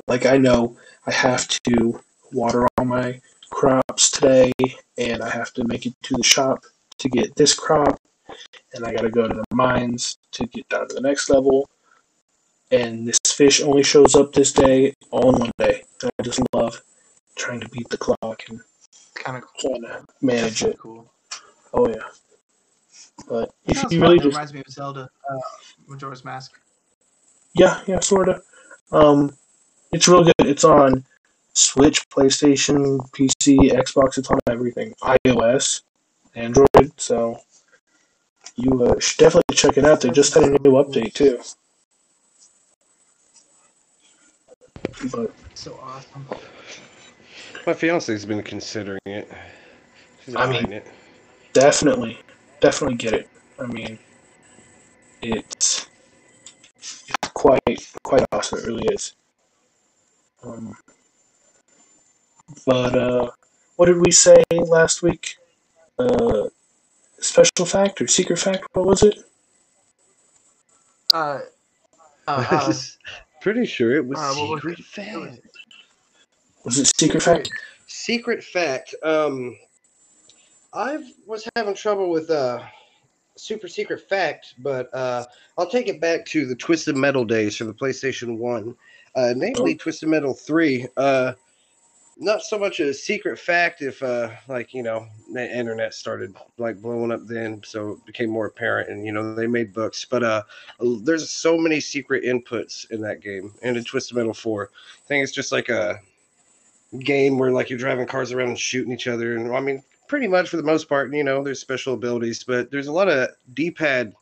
like, I know I have to water all my crops today, and I have to make it to the shop to get this crop, and I got to go to the mines to get down to the next level. And this fish only shows up this day, all in one day. I just love trying to beat the clock and Kind of trying to manage it. cool. Oh yeah. But if you really just reminds me of Zelda, uh, Majora's Mask. yeah yeah sorta, um, it's real good. It's on Switch, PlayStation, PC, Xbox. It's on everything. iOS, Android. So you uh, should definitely check it out. They just had a new update too. But So awesome. My fiance's been considering it. She's I mean- eyeing it. definitely, definitely get it. I mean, it's it's quite quite awesome. It really is. Um, but uh, what did we say last week? Uh, special fact or secret fact? What was it? Uh, uh, uh, Pretty sure it was uh, what was secret it? fact. Was- it secret fact? Secret fact. Um, I was having trouble with uh, super secret fact, but uh, I'll take it back to the Twisted Metal days for the PlayStation One, uh, namely Twisted Metal Three. Uh, not so much a secret fact if uh, like you know the internet started like blowing up then, so it became more apparent, and you know they made books, but uh, there's so many secret inputs in that game and in Twisted Metal Four. I think it's just like a game where like you're driving cars around and shooting each other. And i mean pretty much for the most part you know there's special abilities but there's a lot of d-pad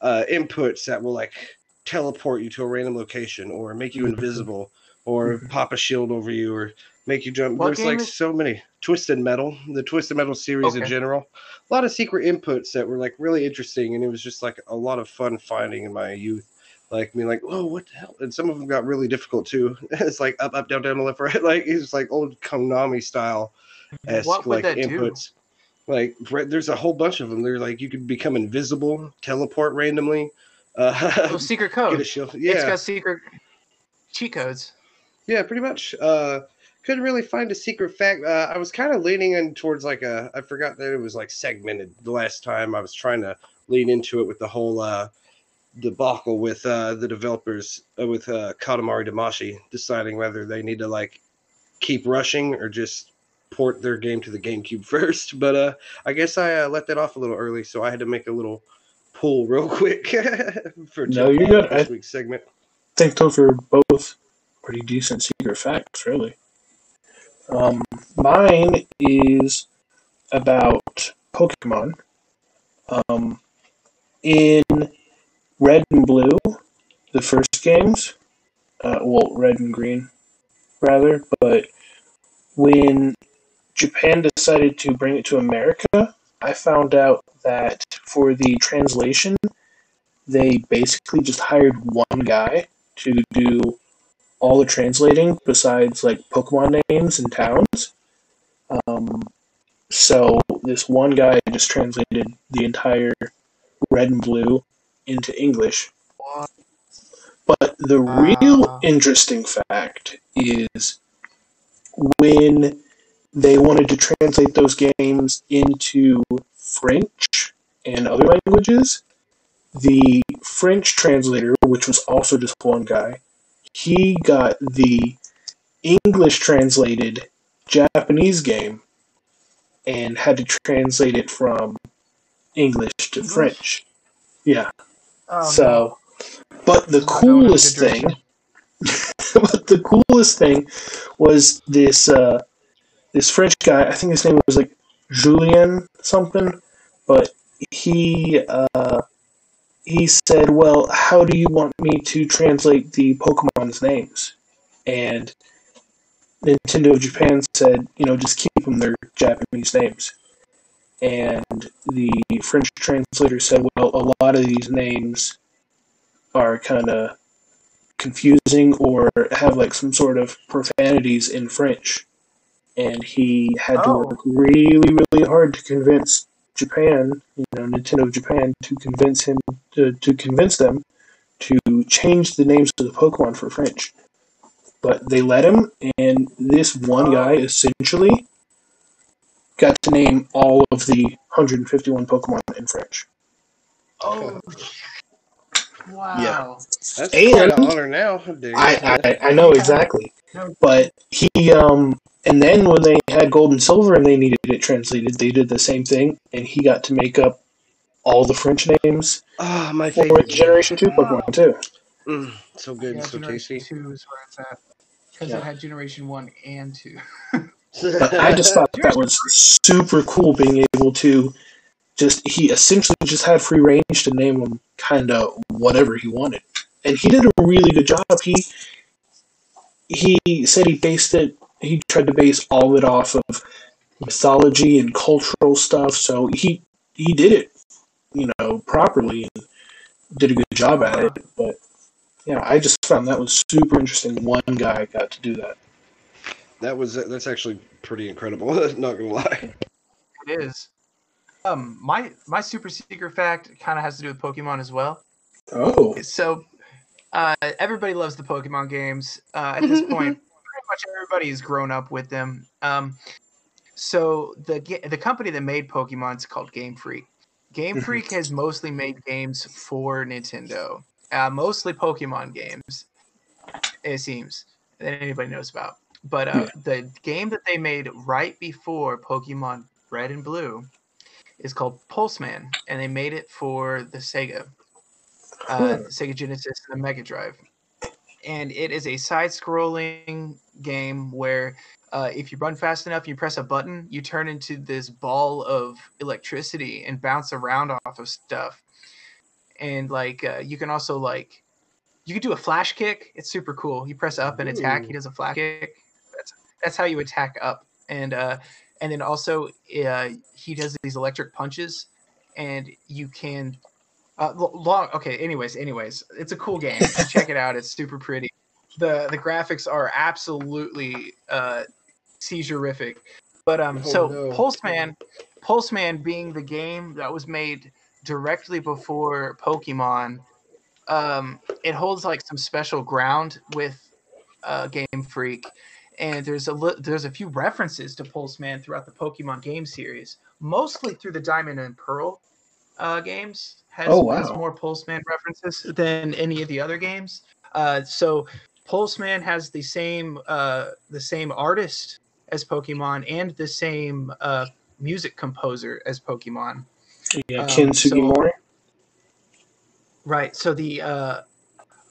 uh, inputs that will like teleport you to a random location or make you invisible or Mhm. pop a shield over you or make you jump. What there's like is- so many. Twisted metal the twisted metal series in general. A lot of secret inputs that were like really interesting and it was just like a lot of fun finding in my youth like me like oh what the hell? And some of them got really difficult too. It's like up up down down left right. Like it's like old konami style esque What would like that do? like re- there's a whole bunch of them they're like you could become invisible teleport randomly uh oh, secret get a code. shield. It's yeah. got secret cheat codes. yeah pretty much. Uh couldn't really find a secret fact. Uh, i was kind of leaning in towards like a i forgot that it was like segmented the last time. I was trying to lean into it with the whole uh debacle with uh the developers uh, with uh katamari Damacy deciding whether they need to like keep rushing or just port their game to the gamecube first but uh i guess i uh, let that off a little early so i had to make a little pull real quick for No, you're good. this week's segment I think those both pretty decent secret facts, really. Um, mine is about Pokemon. Um, in Red and Blue, the first games, uh, well, Red and Green, rather, but when Japan decided to bring it to America, I found out that for the translation, they basically just hired one guy to do all the translating besides like Pokemon names and towns. Um, so this one guy just translated the entire red and blue into English. But the real Wow. interesting fact is when they wanted to translate those games into French and other languages, the French translator, which was also just one guy, he got the English translated Japanese game and had to translate it from English to French. Yeah. Oh, no. so, but the It's not going in a coolest thing, but the coolest thing was this uh, this French guy. I think his name was like Julien something, but he uh, he said, "Well, how do you want me to translate the Pokemon's names?" And Nintendo of Japan said, "You know, just keep them their Japanese names." And the French translator said, "Well, a lot of these names are kind of confusing or have like some sort of profanities in French." And he had to Oh. work really, really hard to convince Japan, you know, Nintendo Japan, to convince him to, to convince them to change the names of the Pokemon for French. But they let him, and this one guy oh. essentially got to name all of the 151 Pokemon in French. Oh, wow. That's And- quite an honor now, dude. I, I, I know exactly. But he, um, and then when they had Gold and Silver and they needed it translated, they did the same thing, and he got to make up all the French names oh, my for favorite Generation 2 Pokemon, too. Mm, so good, Yeah, so Generation tasty. 2 is where it's at. Because Yeah. it had Generation 1 and 2. But I just thought that was super cool being able to just, he essentially just had free range to name him kind of whatever he wanted. And he did a really good job. He, he said he based it, he tried to base all of it off of mythology and cultural stuff. So he, he did it, you know, properly and did a good job at it. But yeah, I just found that was super interesting. One guy got to do that. That was that's actually pretty incredible. Not gonna lie. It is. Um, my my super secret fact kind of has to do with Pokemon as well. Oh, So, uh, everybody loves the Pokemon games. Uh, at this point, pretty much everybody's grown up with them. Um, so the the company that made Pokemon is called Game Freak. Game Freak has mostly made games for Nintendo, uh, mostly Pokemon games. It seems that anybody knows about. But uh, the game that they made right before Pokemon Red and Blue is called Pulseman, and they made it for the Sega, uh, Cool. Sega Genesis, and the Mega Drive. And it is a side-scrolling game where uh, if you run fast enough, you press a button, you turn into this ball of electricity and bounce around off of stuff. And like uh, you can also like you can do a flash kick. It's super cool. You press up and attack. He does a flash kick. That's how you attack up. And uh, and then also uh, he does these electric punches, and you can. Uh, lo- long okay. Anyways, anyways, it's a cool game. Check it out. It's super pretty. the The graphics are absolutely uh, seizurific. But um, Oh, so no. Pulseman, Pulseman being the game that was made directly before Pokemon, um, it holds like some special ground with uh, Game Freak, and there's a li- there's a few references to Pulseman throughout the Pokemon game series, mostly through the Diamond and Pearl uh, games. Has, Oh, has wow. more Pulseman references than any of the other games. Uh, so Pulseman has the same uh, the same artist as Pokemon and the same uh, music composer as Pokemon. yeah, Um, Ken so- Sugimori. Right. So the uh,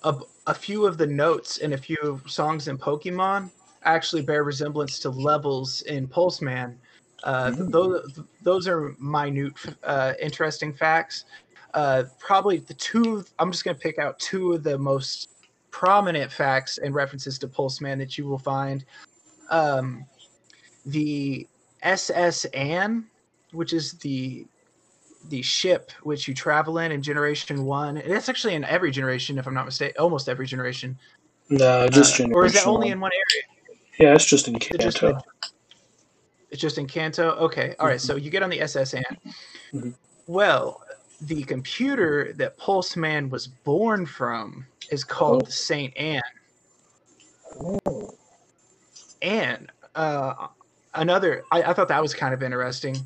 a, a few of the notes and a few songs in Pokemon actually bear resemblance to levels in Pulseman. Uh, th- those those are minute, uh, interesting facts. Uh, probably the two. I'm just going to pick out two of the most prominent facts and references to Pulseman that you will find. Um, the SS Anne, which is the the ship which you travel in in generation one and it's actually in every generation if i'm not mistaken almost every generation No, just Uh, or is that only in one area? Yeah, it's just in It's Kanto. just, it's just in Kanto. Okay, all right. So you get on the SS Anne. Mhm. Well, the computer that Pulse Man was born from is called Oh. Saint Anne. Oh, And uh, another, I, I thought that was kind of interesting.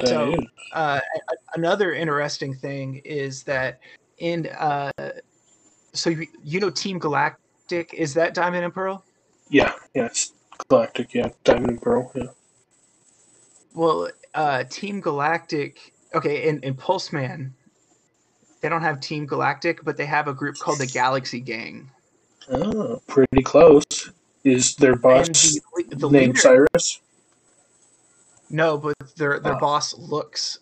that So- uh, another interesting thing is that in uh, so you, you know Team Galactic is that Diamond and Pearl? Yeah, yeah, it's Galactic, yeah. Diamond and Pearl, yeah. Well, uh, Team Galactic. Okay, and, in Pulse Man, they don't have Team Galactic, but they have a group called the Galaxy Gang. Oh, pretty close. Is their boss the, the named leader, Cyrus? no, but their their Oh. boss looks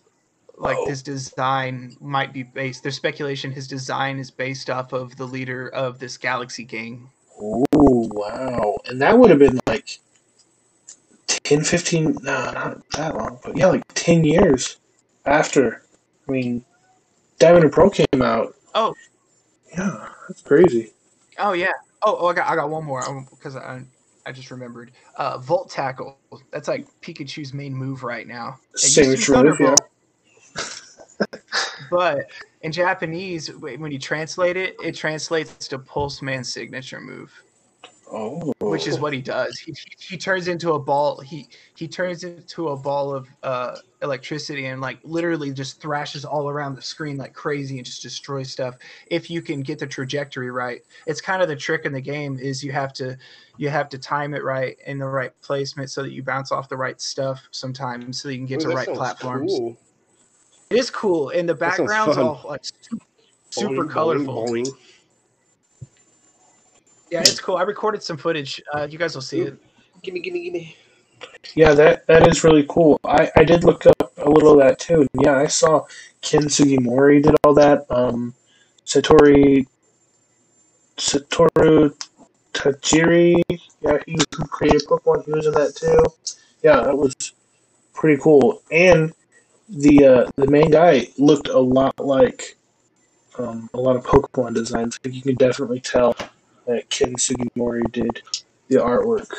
like Oh. his design might be based. There's speculation his design is based off of the leader of this Galaxy Gang. Oh, wow. And that would have been like 10, 15, no, not that long, but yeah, like 10 years after. I mean, Diamond and Pearl came out. Oh. Yeah, that's crazy. Oh yeah. Oh, oh I got I got one more because I I just remembered. Uh, Volt Tackle. That's like Pikachu's main move right now. It used to be Signature move, yeah. But in Japanese, when you translate it, it translates to Pulse Man's signature move, Oh. which is what he does. He, he, turns into a ball. He he turns into a ball of uh, electricity and like literally just thrashes all around the screen like crazy and just destroys stuff. If you can get the trajectory right, it's kind of the trick in the game. Is you have to you have to time it right in the right placement so that you bounce off the right stuff sometimes so you can get Ooh, to that right platforms. cool. It is cool, and the background's all like su- super Boing, boing, colorful. boing. Yeah, it's cool. I recorded some footage. Uh, you guys will see it. Gimme, gimme, gimme. Yeah, that that is really cool. I, I did look up a little of that too. Yeah, I saw Ken Sugimori did all that. Um, Satori Satoru Tajiri, yeah, he who created Pokemon. He was in that too. Yeah, that was pretty cool. And the uh, the main guy looked a lot like um, a lot of Pokemon designs. Like you can definitely tell that Ken Sugimori did the artwork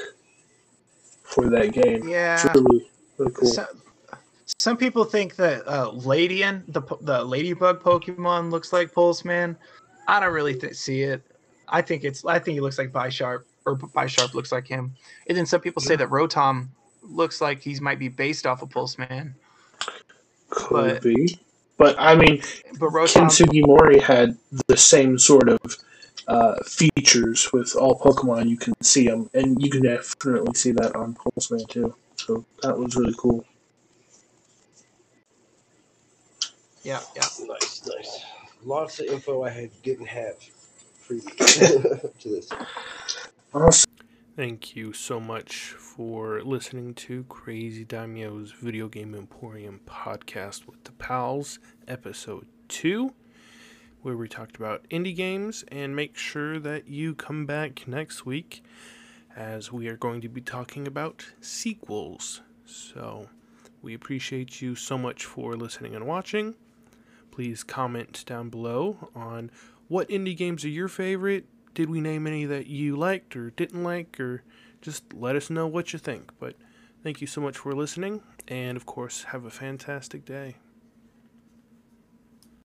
for that game. Yeah. It's really, really cool. So, some people think that uh, Ledian, the the ladybug Pokemon, looks like Pulse Man. I don't really th- see it. I think it's. I think he looks like Bisharp, or Bisharp looks like him. And then some people say that Rotom looks like he might be based off of Pulse Man. Could but- be. But I mean, But Rotom, Ken Sugimori had the same sort of uh, features with all Pokemon. You can see them, and you can definitely see that on Pulseman too. So that was really cool. yeah, yeah. Nice, nice. Lots of info I had didn't have previous to this. Awesome. Thank you so much for listening to Crazy Daimyo's Video Game Emporium podcast with the Pals, episode 2, where we talked about indie games. And make sure that you come back next week as we are going to be talking about sequels. So we appreciate you so much for listening and watching. Please comment down below on what indie games are your favorite. Did we name any that you liked or didn't like, or just let us know what you think. But thank you so much for listening, and of course, have a fantastic day.